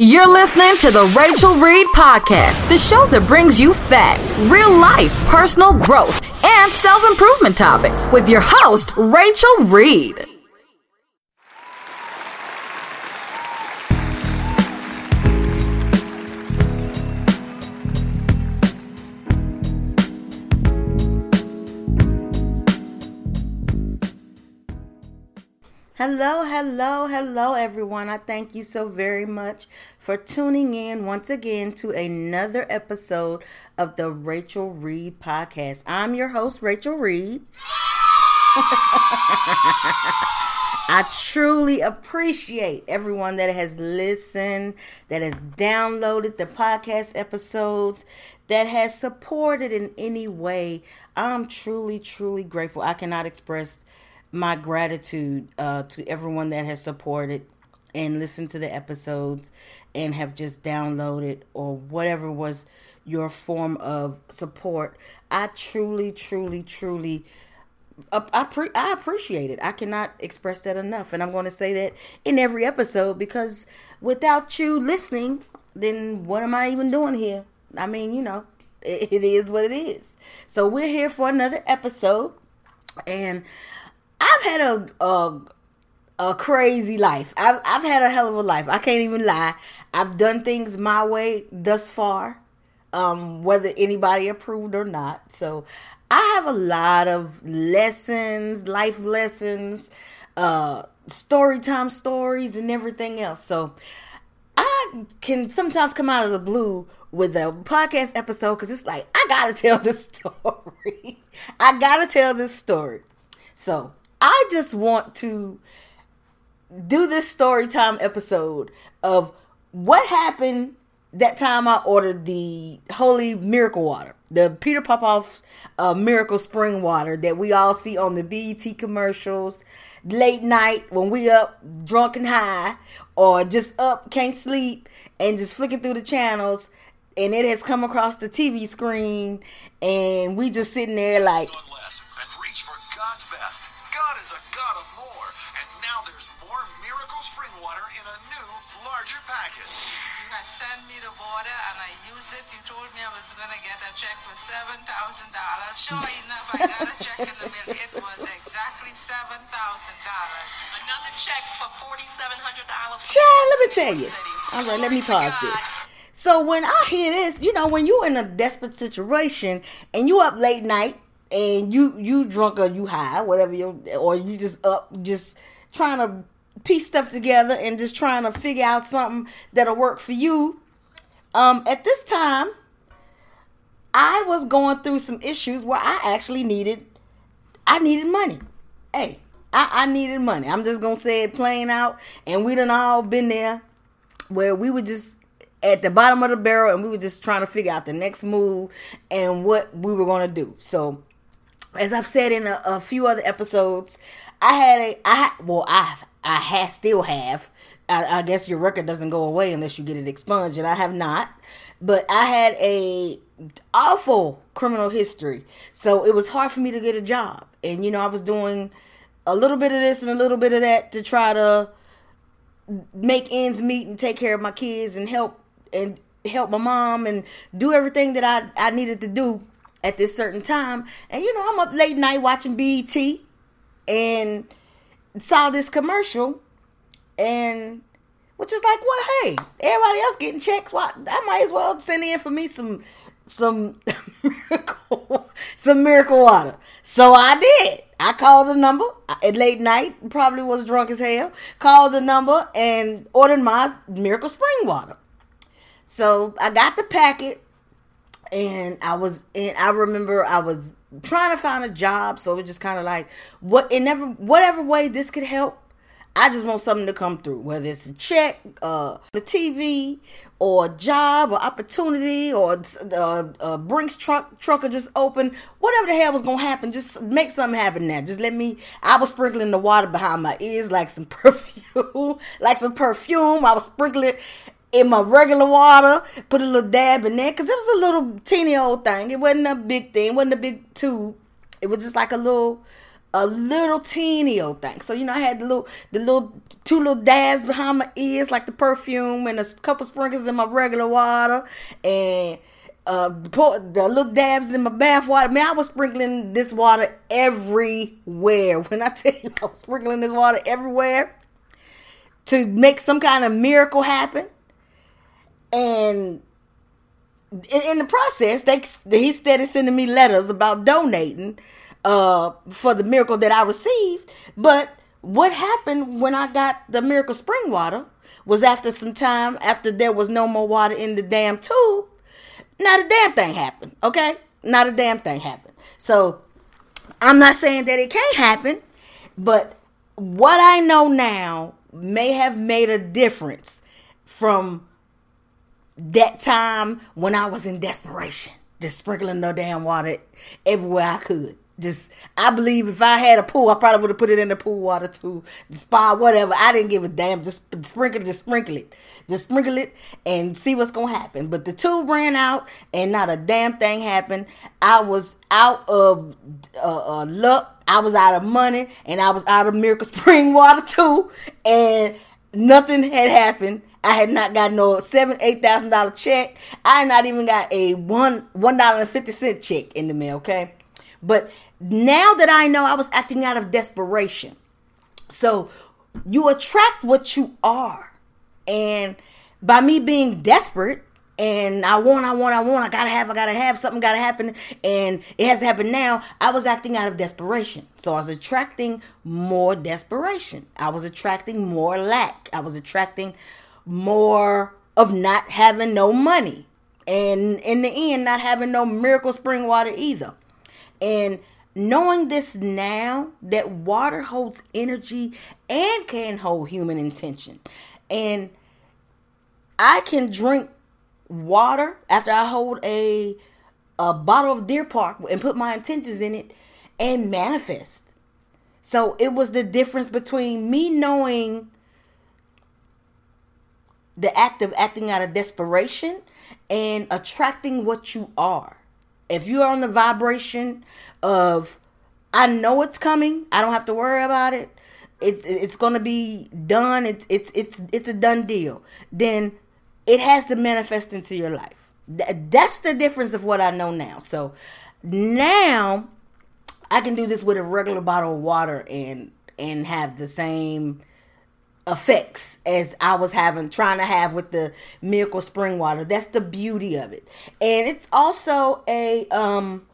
You're listening to the Rachel Reed Podcast, the show that brings you facts, real life, personal growth, and self improvement topics with your host, Rachel Reed. Hello, hello, hello, everyone. I thank you so very much for tuning in once again to another episode of the Rachel Reed Podcast. I'm your host, Rachel Reed. I truly appreciate everyone that has listened, that has downloaded the podcast episodes, that has supported in any way. I'm truly, truly grateful. I cannot express my gratitude uh, to everyone that has supported and listened to the episodes and have just downloaded or whatever was your form of support. I truly, truly, truly. I, pre- I appreciate it. I cannot express that enough. And I'm going to say that in every episode because without you listening, then what am I even doing here? I mean, you know, it is what it is. So we're here for another episode. And I've had a a, a crazy life. I've I've had a hell of a life. I can't even lie. I've done things my way thus far, um, whether anybody approved or not. So I have a lot of lessons, life lessons, uh, story time stories, and everything else. So I can sometimes come out of the blue with a podcast episode because it's like I gotta tell this story. I gotta tell this story. So I just want to do this story time episode of what happened that time I ordered the Holy Miracle Water, the Peter Popoff's uh, Miracle Spring Water that we all see on the BET commercials, late night when we up drunk and high, or just up can't sleep and just flicking through the channels, and it has come across the TV screen, and we just sitting there like. God is a God of more. And now there's more miracle spring water in a new, larger package. You had sent me the water and I use it. You told me I was going to get a check for $7,000. Sure enough, I got a check in the mail. It was exactly $7,000. Another check for $4,700. Child, let me tell you. All right, let me pause this. So when I hear this, you know, when you're in a desperate situation and you up late night and you you drunk or you high, whatever you or you just up just trying to piece stuff together and just trying to figure out something that'll work for you. Um, at this time, I was going through some issues where I actually needed I needed money. Hey, I, I needed money. I'm just gonna say it plain out, and we done all been there where we were just at the bottom of the barrel and we were just trying to figure out the next move and what we were gonna do. So as I've said in a, a few other episodes, I had a I well I I have still have. I, I, guess your record doesn't go away unless you get it expunged, and I have not. But I had a awful criminal history, so it was hard for me to get a job. And you know, I was doing a little bit of this and a little bit of that to try to make ends meet and take care of my kids and help and help my mom and do everything that I I needed to do at this certain time. And you know, I'm up late night watching BET and saw this commercial and which is like, well, hey, everybody else getting checks. Well, I might as well send in for me some some miracle some miracle water. So I did. I called the number at late night, probably was drunk as hell. Called the number and ordered my miracle spring water. So I got the packet and I was and I remember I was trying to find a job, so it was just kind of like what in never whatever way this could help. I just want something to come through, whether it's a check, uh, the TV, or a job, or opportunity, or uh, uh, Brinks truck trucker just open. Whatever the hell was gonna happen, just make something happen now. Just let me. I was sprinkling the water behind my ears like some perfume, like some perfume. I was sprinkling in my regular water, put a little dab in there, because it was a little teeny old thing. It wasn't a big thing, it wasn't a big tube. It was just like a little a little teeny old thing. So you know, I had the little, the little two little dabs behind my ears, like the perfume, and a couple sprinkles in my regular water, and uh, put the little dabs in my bath water. Man, I was sprinkling this water everywhere. When I tell you, I was sprinkling this water everywhere to make some kind of miracle happen, and in, the process, they he started sending me letters about donating uh, for the miracle that I received. But what happened when I got the miracle spring water was after some time, after there was no more water in the damn tube, not a damn thing happened. Okay? Not a damn thing happened. So I'm not saying that it can't happen, but what I know now may have made a difference from that time when I was in desperation, just sprinkling the damn water everywhere I could. Just, I believe if I had a pool, I probably would have put it in the pool water too, the spa, whatever. I didn't give a damn. Just sprinkle, it, just sprinkle it, just sprinkle it, and see what's gonna happen. But the tube ran out, and not a damn thing happened. I was out of uh, uh, luck. I was out of money, and I was out of Miracle Spring water too, and nothing had happened. I had not got no seven, eight thousand dollar check. I had not even got a one one dollar and fifty cent check in the mail. Okay, but now that I know I was acting out of desperation. So you attract what you are. And by me being desperate and I want, I want, I want, I gotta have, I gotta have, something gotta happen, and it has to happen now, I was acting out of desperation. So I was attracting more desperation. I was attracting more lack. I was attracting more of not having no money. And in the end, not having no miracle spring water either. And Knowing this now that water holds energy and can hold human intention. And I can drink water after I hold a a bottle of Deer Park and put my intentions in it and manifest. So it was the difference between me knowing the act of acting out of desperation and attracting what you are. If you are on the vibration of I know it's coming. I don't have to worry about it. It's it's to be done. It's it's it's it's a done deal. Then it has to manifest into your life. That's the difference of what I know now. So now I can do this with a regular bottle of water and and have the same effects as I was having trying to have with the miracle spring water. That's the beauty of it. And it's also a um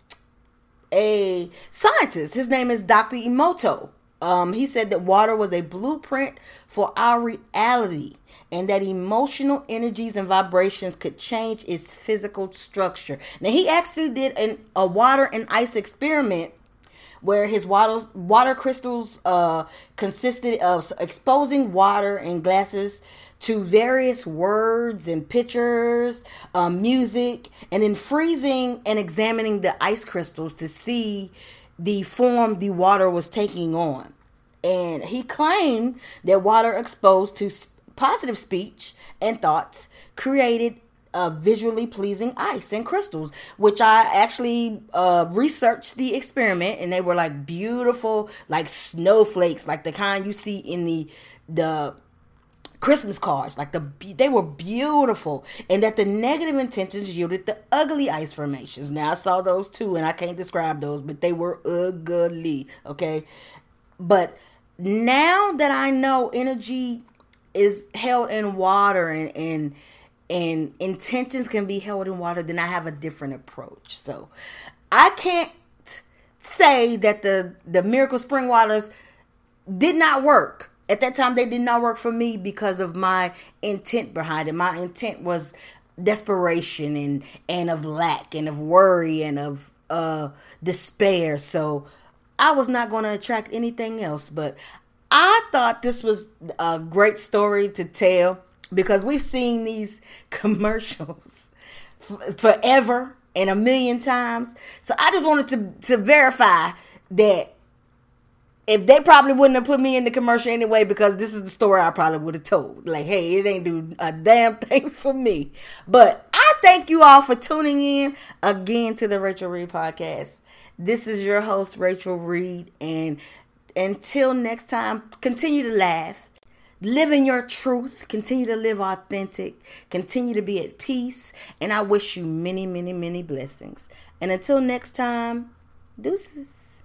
a scientist. His name is Dr. Emoto. Um, he said that water was a blueprint for our reality and that emotional energies and vibrations could change its physical structure. Now, he actually did an, a water and ice experiment where his water, water crystals uh, consisted of exposing water in glasses to various words and pictures, uh, music, and then freezing and examining the ice crystals to see the form the water was taking on. And he claimed that water exposed to positive speech and thoughts created uh, visually pleasing ice and crystals, which I actually uh, researched the experiment, and they were like beautiful, like snowflakes, like the kind you see in the the Christmas cards. Like the they were beautiful, and that the negative intentions yielded the ugly ice formations. Now I saw those too, and I can't describe those, but they were ugly. Okay, but now that I know energy is held in water and and and intentions can be held in water, then I have a different approach. So I can't say that the the miracle spring waters did not work. At that time they did not work for me because of my intent behind it. My intent was desperation and and of lack and of worry and of uh despair. So i was not going to attract anything else but i thought this was a great story to tell because we've seen these commercials forever and a million times so i just wanted to to verify that if they probably wouldn't have put me in the commercial anyway because this is the story I probably would have told. Like, hey, it ain't do a damn thing for me. But I thank you all for tuning in again to the Rachel Reed podcast. This is your host, Rachel Reed. And until next time, continue to laugh. Live in your truth. Continue to live authentic. Continue to be at peace. And I wish you many, many, many blessings. And until next time, deuces.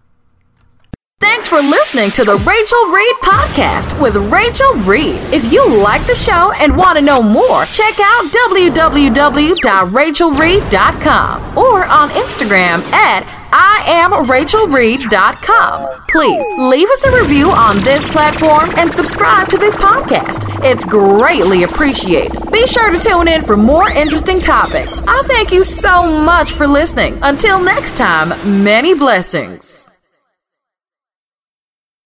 Thanks for listening to the Rachel Reed Podcast with Rachel Reed. If you like the show and want to know more, check out www.rachelreed.com or on Instagram at IamRachelReed.com. Please leave us a review on this platform and subscribe to this podcast. It's greatly appreciated. Be sure to tune in for more interesting topics. I thank you so much for listening. Until next time, many blessings.